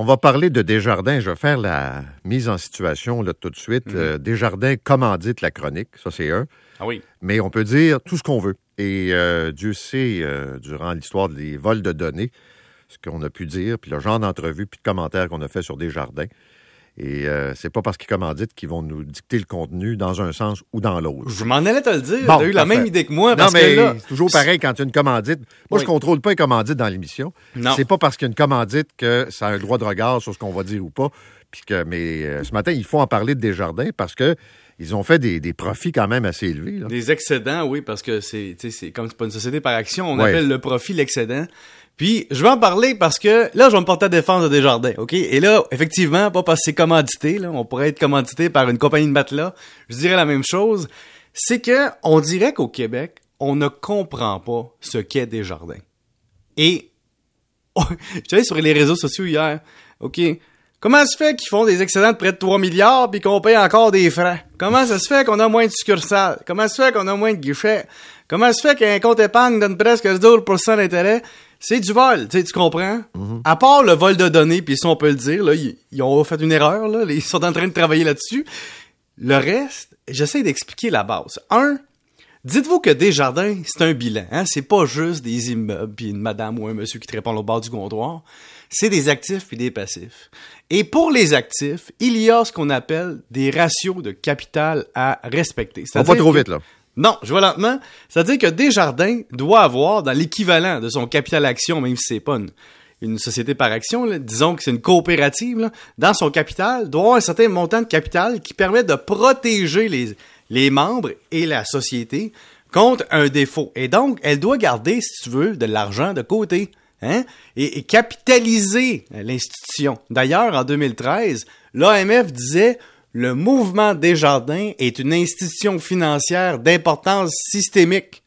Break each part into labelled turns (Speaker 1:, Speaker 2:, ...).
Speaker 1: On va parler de Desjardins. Je vais faire la mise en situation là, tout de suite.
Speaker 2: Mhm.
Speaker 1: Euh, Desjardins commandite la chronique, ça c'est un.
Speaker 2: Ah oui.
Speaker 1: Mais on peut dire tout ce qu'on veut. Et euh, Dieu sait, euh, durant l'histoire des vols de données, ce qu'on a pu dire, puis le genre d'entrevue, puis de commentaires qu'on a fait sur Desjardins. Et euh, c'est pas parce qu'ils commanditent qu'ils vont nous dicter le contenu dans un sens ou dans l'autre.
Speaker 2: Je m'en allais te le dire.
Speaker 1: Bon,
Speaker 2: T'as eu la même idée que moi.
Speaker 1: Non,
Speaker 2: Parce
Speaker 1: mais
Speaker 2: là,
Speaker 1: c'est toujours pareil quand tu as une commandite. Moi,
Speaker 2: Oui.
Speaker 1: je contrôle pas les commandites dans l'émission.
Speaker 2: Non.
Speaker 1: C'est pas parce qu'il y a une commandite que ça a un droit de regard sur ce qu'on va dire ou pas. Puis que, mais euh, ce matin, il faut en parler de Desjardins parce que ils ont fait des, des profits quand même assez élevés. là.
Speaker 2: Des excédents, oui, parce que c'est, tu sais, c'est comme c'est pas une société par action, on
Speaker 1: Ouais.
Speaker 2: appelle le profit l'excédent. Puis, je vais en parler parce que là, je vais me porter à défense de Desjardins, OK? Et là, effectivement, pas parce que c'est commandité, là, on pourrait être commandité par une compagnie de matelas, je dirais la même chose, c'est que on dirait qu'au Québec, on ne comprend pas ce qu'est Desjardins. Et, je allé sur les réseaux sociaux hier, OK? Comment se fait qu'ils font des excédents de près de 3 milliards puis qu'on paye encore des frais? Comment ça se fait qu'on a moins de succursales? Comment se fait qu'on a moins de guichets? Comment se fait qu'un compte épargne donne presque 12% d'intérêt? C'est du vol, tu sais, tu comprends? À part le vol de données, puis ça on peut le dire, là, ils, ils ont fait une erreur, là, ils sont en train de travailler là-dessus. Le reste, j'essaie d'expliquer la base. Un, dites-vous que Desjardins, c'est un bilan, hein? C'est pas juste des immeubles puis une madame ou un monsieur qui te répond au bord du comptoir. C'est des actifs puis des passifs. Et pour les actifs, il y a ce qu'on appelle des ratios de capital à respecter.
Speaker 1: On va trop
Speaker 2: que-
Speaker 1: vite, là.
Speaker 2: non, je vais lentement. C'est-à-dire que Desjardins doit avoir dans l'équivalent de son capital action, même si c'est pas une, une société par action, là, disons que c'est une coopérative, là, dans son capital, doit avoir un certain montant de capital qui permet de protéger les, les membres et la société contre un défaut. Et donc, elle doit garder, si tu veux, de l'argent de côté. Hein? Et, et capitaliser l'institution. D'ailleurs, en 2013, l'AMF disait le mouvement Desjardins est une institution financière d'importance systémique.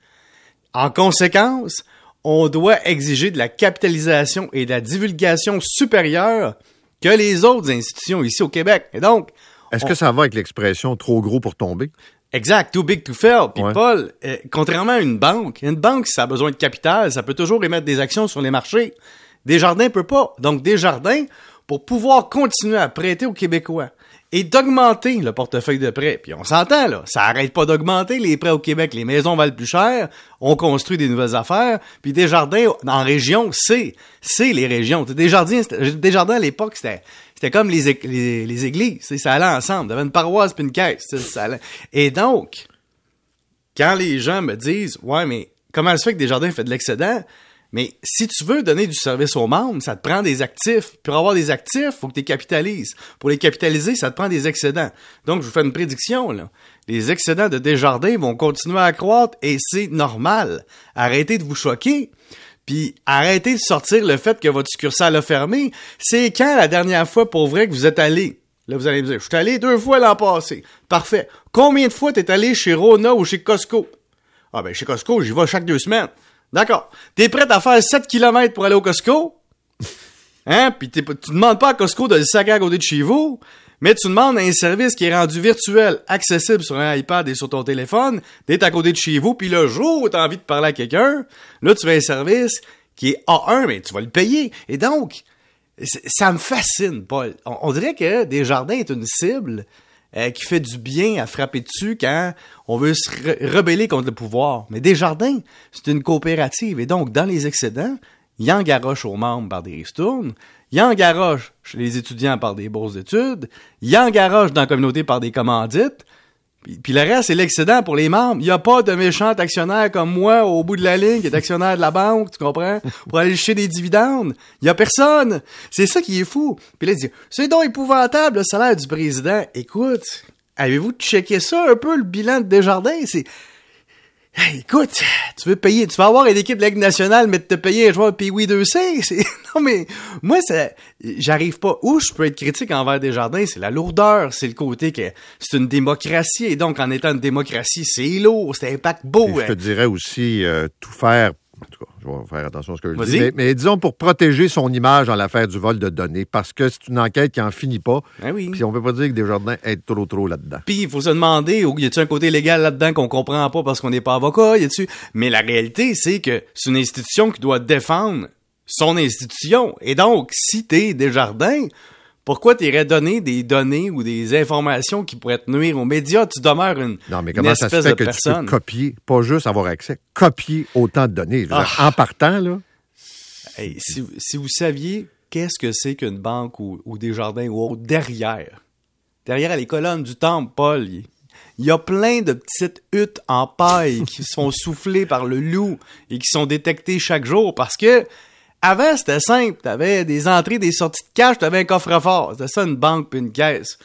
Speaker 2: En conséquence, on doit exiger de la capitalisation et de la divulgation supérieure que les autres institutions ici au Québec. Et donc,
Speaker 1: Est-ce
Speaker 2: on-
Speaker 1: que ça va avec l'expression trop gros pour tomber?
Speaker 2: Exact, too big to fail. Puis
Speaker 1: Ouais.
Speaker 2: Paul, euh, contrairement à une banque, une banque, si ça a besoin de capital, ça peut toujours émettre des actions sur les marchés. Desjardins peut pas. Donc Desjardins, pour pouvoir continuer à prêter aux Québécois et d'augmenter le portefeuille de prêts, puis on s'entend là, ça arrête pas d'augmenter. Les prêts au Québec, les maisons valent plus cher, on construit des nouvelles affaires, puis Desjardins en région, c'est c'est les régions. C'était- Desjardins à l'époque, c'était comme les, les, les églises, ça allait ensemble, t'avais une paroisse puis une caisse, ça. Et donc, quand les gens me disent Ouais, mais comment se fait que Desjardins fait de l'excédent? Mais si tu veux donner du service aux membres, ça te prend des actifs. Pour avoir des actifs, faut que tu les capitalises. Pour les capitaliser, ça te prend des excédents. Donc, je vous fais une prédiction, là. Les excédents de Desjardins vont continuer à croître et c'est normal. Arrêtez de vous choquer. Puis arrêtez de sortir le fait que votre succursale a fermé. C'est quand la dernière fois pour vrai que vous êtes allé? Là, vous allez me dire, je suis allé deux fois l'an passé. Parfait. Combien de fois t'es allé chez Rona ou chez Costco? Ah ben, chez Costco, j'y vais chaque deux semaines. D'accord. T'es prêt à faire 7 km pour aller au Costco? Hein? Puis tu demandes pas à Costco de le sac à côté de chez vous, mais tu demandes un service qui est rendu virtuel, accessible sur un iPad et sur ton téléphone, d'être à côté de chez vous, puis le jour où t'as envie de parler à quelqu'un, là, tu veux un service qui est A1, mais tu vas le payer. Et donc, ça me fascine, Paul. On, on dirait que Desjardins est une cible euh, qui fait du bien à frapper dessus quand on veut se re- rebeller contre le pouvoir. Mais Desjardins, c'est une coopérative. Et donc, dans les excédents, il en garoche aux membres par des ristournes, il en garoche chez les étudiants par des bourses d'études, il en garoche dans la communauté par des commandites, puis, le reste, c'est l'excédent pour les membres. Il n'y a pas de méchant actionnaire comme moi au bout de la ligne qui est actionnaire de la banque, tu comprends? Pour aller chercher des dividendes. Il n'y a personne. C'est ça qui est fou. Puis là, il dit, c'est donc épouvantable le salaire du président. Écoute, avez-vous checké ça un peu, le bilan de Desjardins? C'est... Écoute, tu veux payer, tu vas avoir une équipe de Ligue nationale, mais de te payer un joueur Pee-Wee 2C, c'est, non mais, moi, ça, j'arrive pas, où je peux être critique envers Desjardins, c'est la lourdeur, c'est le côté que c'est une démocratie, et donc, en étant une démocratie, c'est lourd, c'est un paquebot,
Speaker 1: Et je te
Speaker 2: hein.
Speaker 1: dirais aussi euh, tout faire. En tout cas, je vais faire attention à ce que je dis. Mais, mais disons pour protéger son image dans l'affaire du vol de données, parce que c'est une enquête qui en finit pas.
Speaker 2: Ben oui.
Speaker 1: Puis on peut pas dire que Desjardins aide trop trop là-dedans.
Speaker 2: Puis il faut se demander, ou y a-tu un côté légal là-dedans qu'on comprend pas parce qu'on n'est pas avocat, y a-tu Mais la réalité, c'est que c'est une institution qui doit défendre son institution. Et donc, si t'es Desjardins, pourquoi t'irais donner des données ou des informations qui pourraient te nuire aux médias? Tu demeures une,
Speaker 1: Non, mais comment ça se fait que
Speaker 2: personne.
Speaker 1: tu peux copier, pas juste avoir accès, copier autant de données? Dire, En partant, là,
Speaker 2: Hey, si, si vous saviez qu'est-ce que c'est qu'une banque ou, ou des jardins ou autre derrière, derrière les colonnes du temple, Paul, il il y a plein de petites huttes en paille qui sont soufflées par le loup et qui sont détectées chaque jour parce que avant c'était simple, t'avais des entrées, des sorties de cash, t'avais un coffre-fort, c'était ça une banque puis une caisse.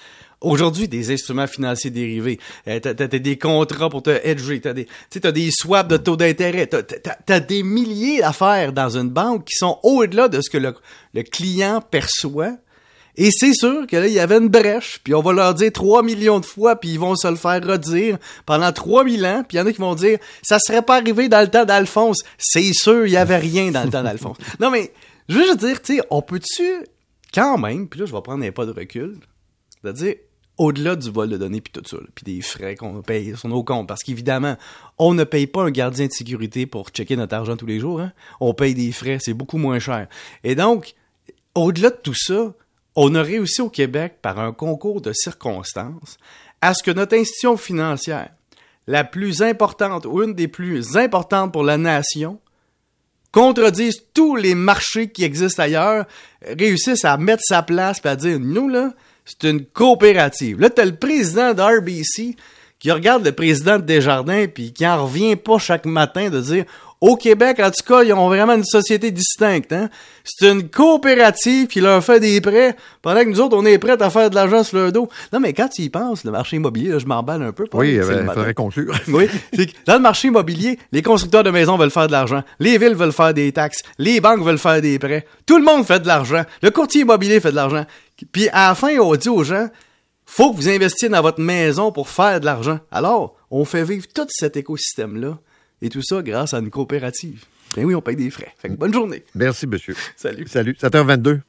Speaker 2: Aujourd'hui, des instruments financiers dérivés, euh, t'as, des contrats pour te hedger, t'as des, des swaps de taux d'intérêt, t'as, des milliers d'affaires dans une banque qui sont au-delà de ce que le client perçoit. Et c'est sûr que là, il y avait une brèche, puis on va leur dire 3 millions de fois, puis ils vont se le faire redire pendant 3000 ans, puis il y en a qui vont dire ça serait pas arrivé dans le temps d'Alphonse. C'est sûr, il y avait rien dans le temps d'Alphonse. Non mais je veux juste dire, tu sais, on peut-tu quand même, puis là je vais prendre un pas de recul, c'est-à-dire au-delà du vol de données puis tout ça, puis des frais qu'on paye sur nos comptes, parce qu'évidemment, on ne paye pas un gardien de sécurité pour checker notre argent tous les jours. Hein? On paye des frais, c'est beaucoup moins cher. Et donc, au-delà de tout ça, on a réussi au Québec, par un concours de circonstances, à ce que notre institution financière, la plus importante ou une des plus importantes pour la nation, contredisent tous les marchés qui existent ailleurs, réussissent à mettre sa place et à dire nous là, c'est une coopérative. Là, t'as le président d'RBC qui regarde le président de Desjardins puis qui en revient pas chaque matin de dire au Québec, en tout cas, ils ont vraiment une société distincte. Hein? C'est une coopérative qui leur fait des prêts pendant que nous autres, on est prêts à faire de l'argent sur leur dos. Non, mais quand tu y penses, le marché immobilier, là, je m'emballe un peu. Paul,
Speaker 1: oui, il faudrait conclure.
Speaker 2: Oui, c'est que dans le marché immobilier, les constructeurs de maisons veulent faire de l'argent, les villes veulent faire des taxes, les banques veulent faire des prêts, tout le monde fait de l'argent, le courtier immobilier fait de l'argent. Puis à la fin, on dit aux gens, faut que vous investissiez dans votre maison pour faire de l'argent. Alors, on fait vivre tout cet écosystème-là, et tout ça grâce à une coopérative. Ben oui, on paye des frais. Fait que bonne journée.
Speaker 1: Merci, monsieur.
Speaker 2: Salut.
Speaker 1: Salut. 7h22.